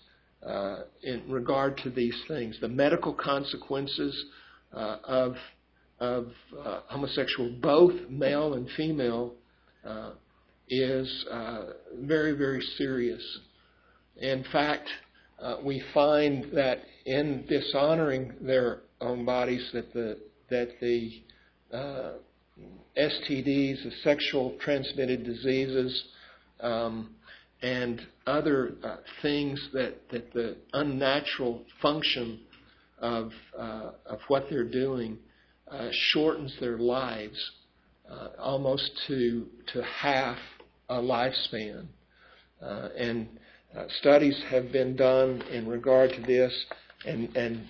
uh, in regard to these things. The medical consequences uh, of, of uh, homosexual, both male and female, uh, is uh, very, very serious. In fact, uh, we find that in dishonoring their own bodies, that the that the STDs, the sexual transmitted diseases, um, and other uh, things that, that the unnatural function of, uh, of what they're doing uh, shortens their lives uh, almost to, to half a lifespan. Uh, and uh, studies have been done in regard to this, and, and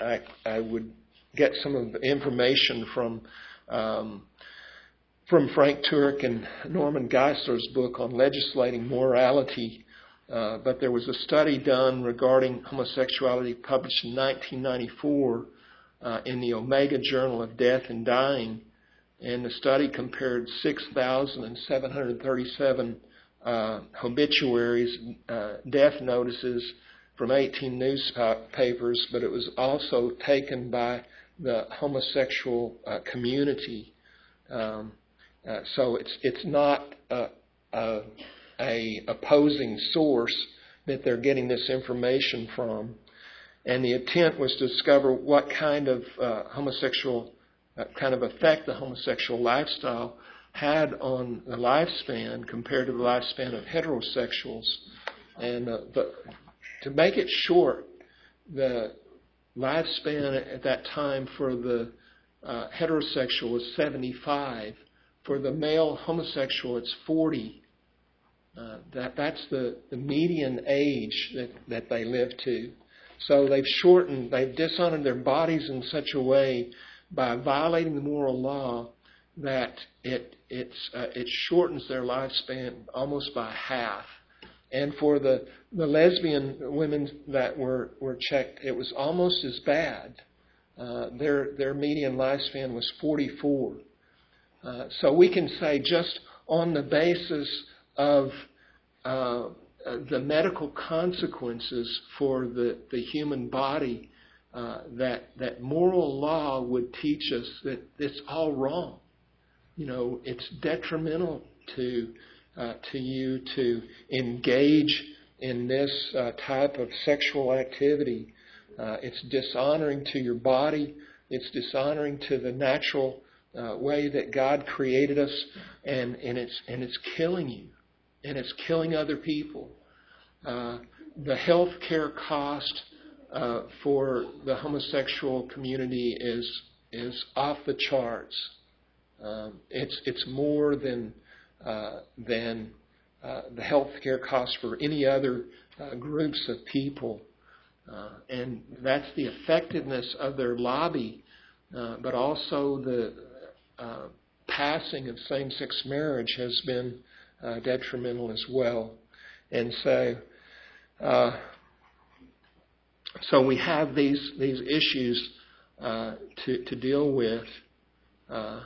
I, I would get some of the information from um, from Frank Turek and Norman Geisler's book on legislating morality. Uh, but there was a study done regarding homosexuality published in 1994 uh, in the Omega Journal of Death and Dying. And the study compared 6,737 uh, obituaries, uh, death notices from 18 newspapers, but it was also taken by the homosexual uh, community. Um, uh, so it's it's not a, a, a, opposing source that they're getting this information from, and the intent was to discover what kind of uh, homosexual uh, kind of effect the homosexual lifestyle had on the lifespan compared to the lifespan of heterosexuals, and uh, the, to make it short, the lifespan at that time for the uh, heterosexual was 75 for the male homosexual, it's 40. Uh, that that's the, the median age that, that they live to. So they've shortened, they've dishonored their bodies in such a way by violating the moral law that it it's uh, it shortens their lifespan almost by half. And for the the lesbian women that were were checked, it was almost as bad. Uh, their their median lifespan was 44. Uh, so we can say just on the basis of uh, the medical consequences for the, the human body uh, that that moral law would teach us that it's all wrong. You know, it's detrimental to uh, to you to engage in this uh, type of sexual activity. Uh, it's dishonoring to your body. It's dishonoring to the natural uh, way that God created us, and and it's and it's killing you, and it's killing other people. Uh, the health care cost uh, for the homosexual community is is off the charts. Um, it's it's more than uh, than uh, the health care costs for any other uh, groups of people, uh, and that's the effectiveness of their lobby, uh, but also the passing of same-sex marriage has been detrimental as well, and so. So we have these these issues uh, to to deal with. Uh,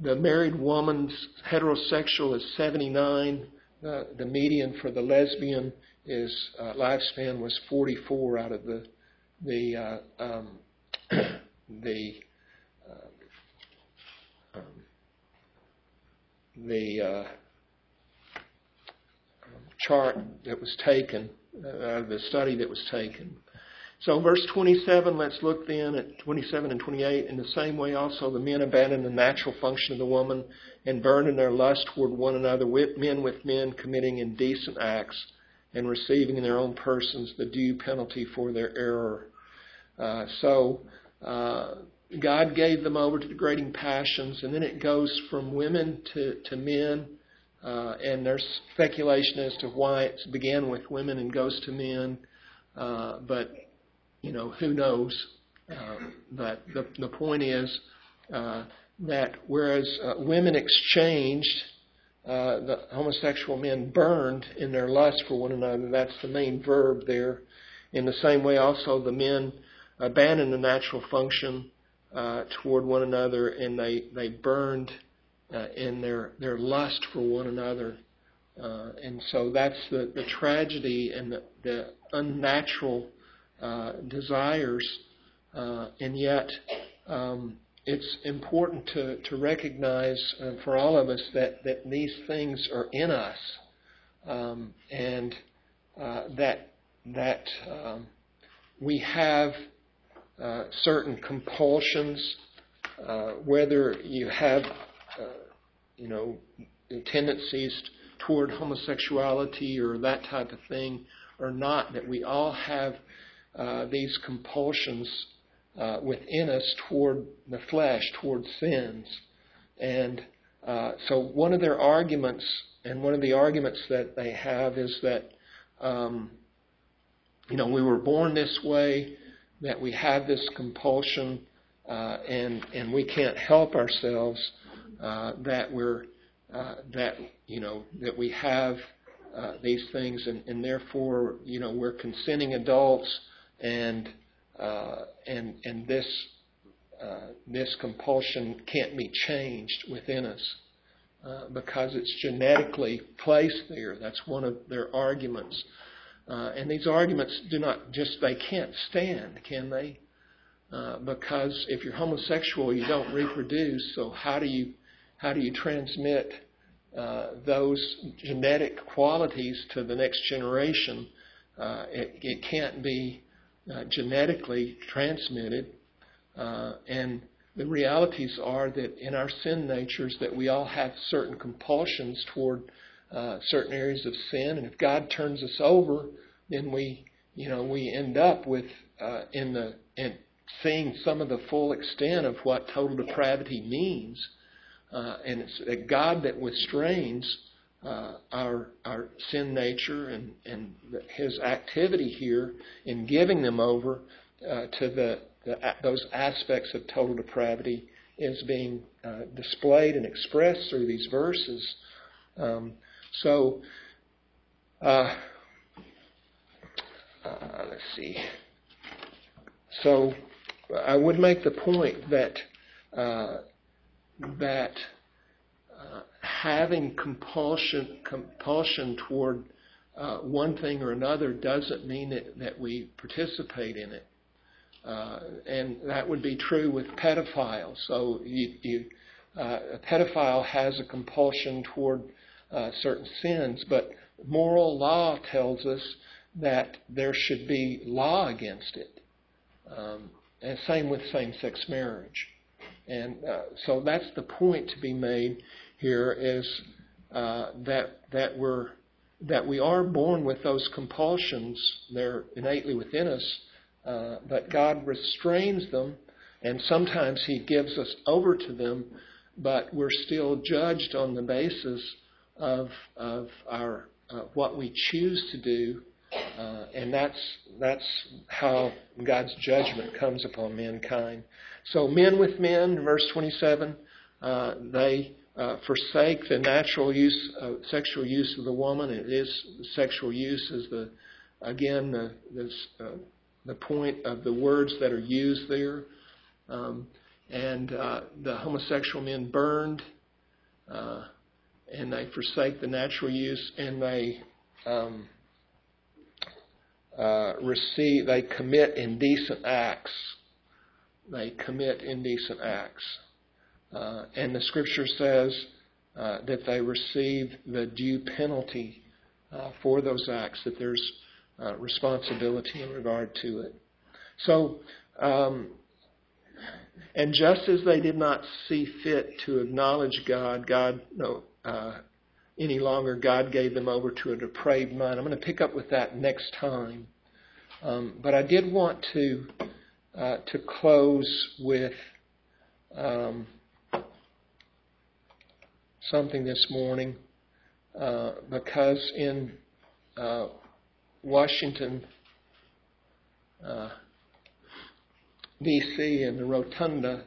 the married woman's heterosexual is 79. Uh, the median for the lesbian is uh, lifespan was 44 out of the the uh, um, the uh, um, the uh, chart that was taken, uh, the study that was taken. So, verse 27, let's look then at 27 and 28. In the same way, also, the men abandoned the natural function of the woman and burned in their lust toward one another, men with men committing indecent acts and receiving in their own persons the due penalty for their error. Uh, so, uh, God gave them over to degrading passions, and then it goes from women to, to men. Uh, and there's speculation as to why it began with women and goes to men. Uh, but you know, who knows? Uh, but the, the point is uh, that whereas uh, women exchanged, uh, the homosexual men burned in their lust for one another. That's the main verb there. In the same way, also, the men abandoned the natural function uh, toward one another and they, they burned uh, in their, their lust for one another. and so that's the, the tragedy and the, the unnatural uh, desires, uh, and yet um, it's important to, to recognize uh, for all of us that, that these things are in us, um, and uh, that that um, we have uh, certain compulsions, whether you have you know tendencies toward homosexuality or that type of thing or not, that we all have uh, these compulsions uh, within us toward the flesh, toward sins. And uh, so one of their arguments, and one of the arguments that they have is that, um, you know, we were born this way, that we have this compulsion, uh, and and we can't help ourselves, uh, that we're that you know that we have these things, and, and therefore, you know, we're consenting adults and uh, and and this uh, this compulsion can't be changed within us uh, because it's genetically placed there. That's one of their arguments. Uh, and these arguments do not just they can't stand, can they? Uh, because if you're homosexual, you don't reproduce. So how do you how do you transmit uh, those genetic qualities to the next generation? it, it can't be genetically transmitted. Uh, and the realities are that in our sin natures that we all have certain compulsions toward uh, certain areas of sin, and if God turns us over, then we, you know, we end up with uh, in the in seeing some of the full extent of what total depravity means, uh, and it's a God that restrains uh, our our sin nature and and his activity here in giving them over uh, to the, the those aspects of total depravity is being uh, displayed and expressed through these verses. Um, so, uh, uh, let's see. So, I would make the point that uh, that having compulsion compulsion toward uh, one thing or another doesn't mean that, that we participate in it. Uh, and that would be true with pedophiles. So you, you, uh, a pedophile has a compulsion toward uh, certain sins, but moral law tells us that there should be law against it. Um, and same with same-sex marriage. And uh, so that's the point to be made here is uh, that that we're that we are born with those compulsions. They're innately within us, uh, but God restrains them, and sometimes He gives us over to them, but we're still judged on the basis of of our uh, what we choose to do, uh, and that's that's how God's judgment comes upon mankind. So men with men, verse 27, uh, they uh, forsake the natural use, uh, sexual use of the woman. It is sexual use is the again the this, uh, the point of the words that are used there. Um, and uh, the homosexual men burned, uh, and they forsake the natural use, and they um, uh, receive, they commit indecent acts. They commit indecent acts. Uh, and the scripture says uh, that they receive the due penalty uh, for those acts, that there's uh, responsibility in regard to it. So, um, and just as they did not see fit to acknowledge God, God no, uh, any longer, God gave them over to a depraved mind. I'm going to pick up with that next time. Um, but I did want to uh, to close with um, something this morning uh, because in uh, Washington, uh, D.C., in the Rotunda,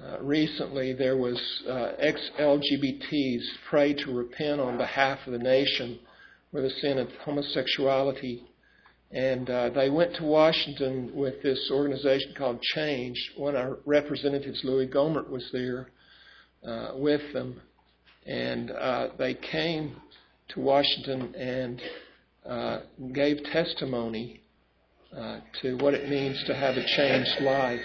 uh, recently there was uh, ex-LGBTs prayed to repent on behalf of the nation for the sin of homosexuality. And uh, they went to Washington with this organization called Change. One of our representatives, Louis Gohmert, was there uh, with them and uh, they came to Washington and uh, gave testimony uh, to what it means to have a changed life.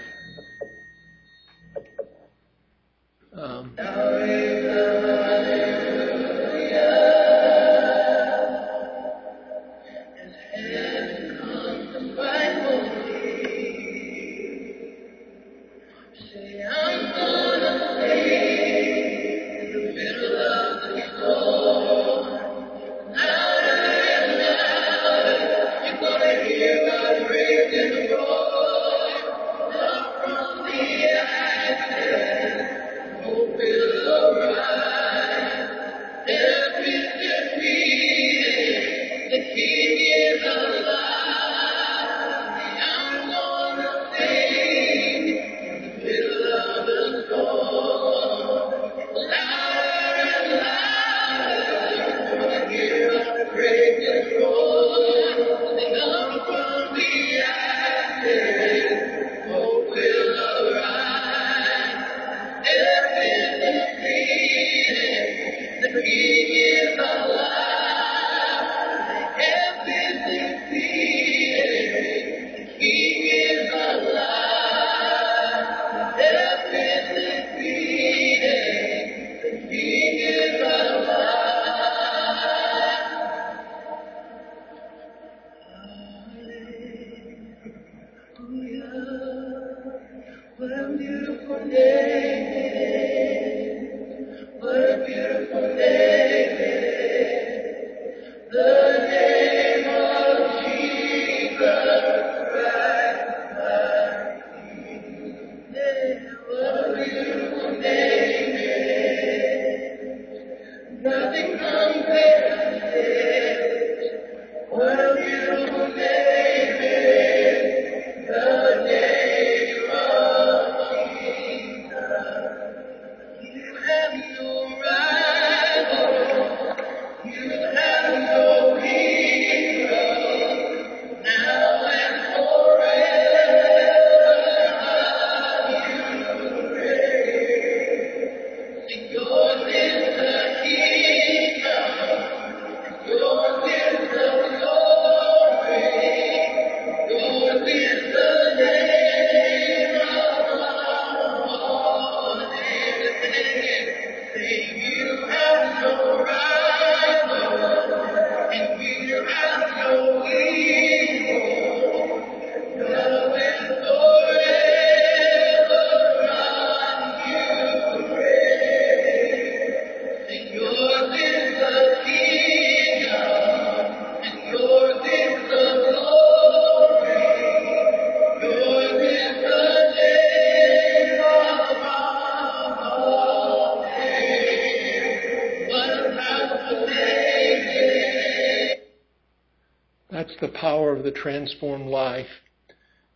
Transformed life.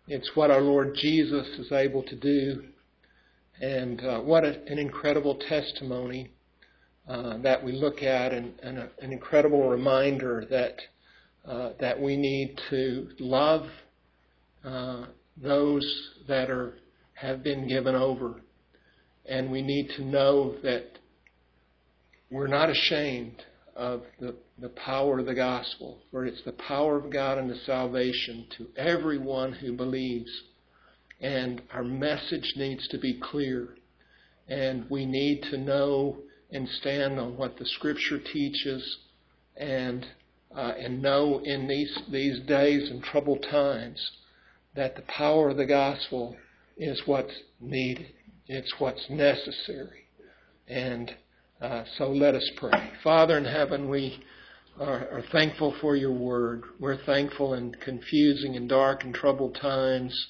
It's what our Lord Jesus is able to do. And uh, what a, an incredible testimony uh, that we look at, and, and a, an incredible reminder that uh, that we need to love uh, those that are have been given over, and we need to know that we're not ashamed of the, the power of the gospel, for it's the power of God unto salvation to everyone who believes. And our message needs to be clear. And we need to know and stand on what the Scripture teaches and uh, and know in these these days and troubled times that the power of the gospel is what's needed. It's what's necessary. And uh, so let us pray. Father in heaven, we are, are, thankful for your word. We're thankful in confusing and dark and troubled times,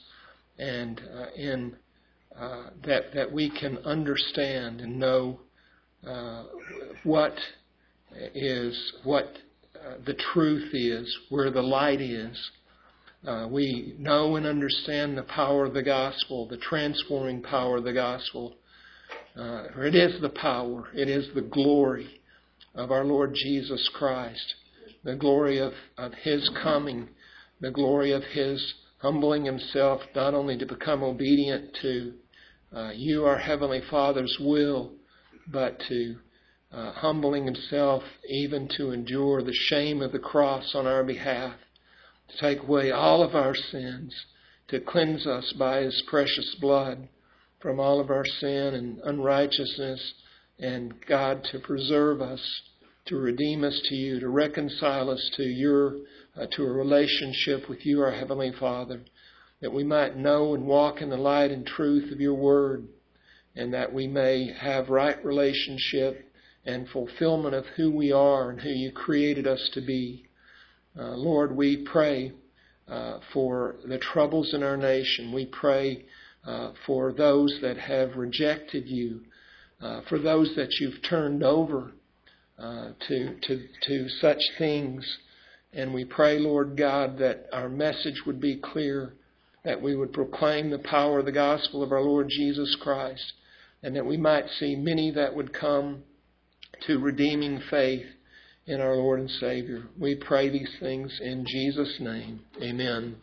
and uh, in uh, that that we can understand and know uh, what is what uh, the truth is, where the light is. Uh, we know and understand the power of the gospel, the transforming power of the gospel. Uh, it is the power, it is the glory of our Lord Jesus Christ, the glory of, of His coming, the glory of His humbling Himself not only to become obedient to uh, you, our Heavenly Father's will, but to uh, humbling himself even to endure the shame of the cross on our behalf, to take away all of our sins, to cleanse us by his precious blood from all of our sin and unrighteousness, and God to preserve us, to redeem us to you, to reconcile us to your uh, to a relationship with you, our heavenly Father, that we might know and walk in the light and truth of your word and that we may have right relationship and fulfillment of who we are and who you created us to be. Uh, Lord, we pray uh, for the troubles in our nation. We pray uh, for those that have rejected you, uh, for those that you've turned over uh, to, to, to such things. And we pray, Lord God, that our message would be clear, that we would proclaim the power of the gospel of our Lord Jesus Christ, and that we might see many that would come to redeeming faith in our Lord and Savior. We pray these things in Jesus' name. Amen.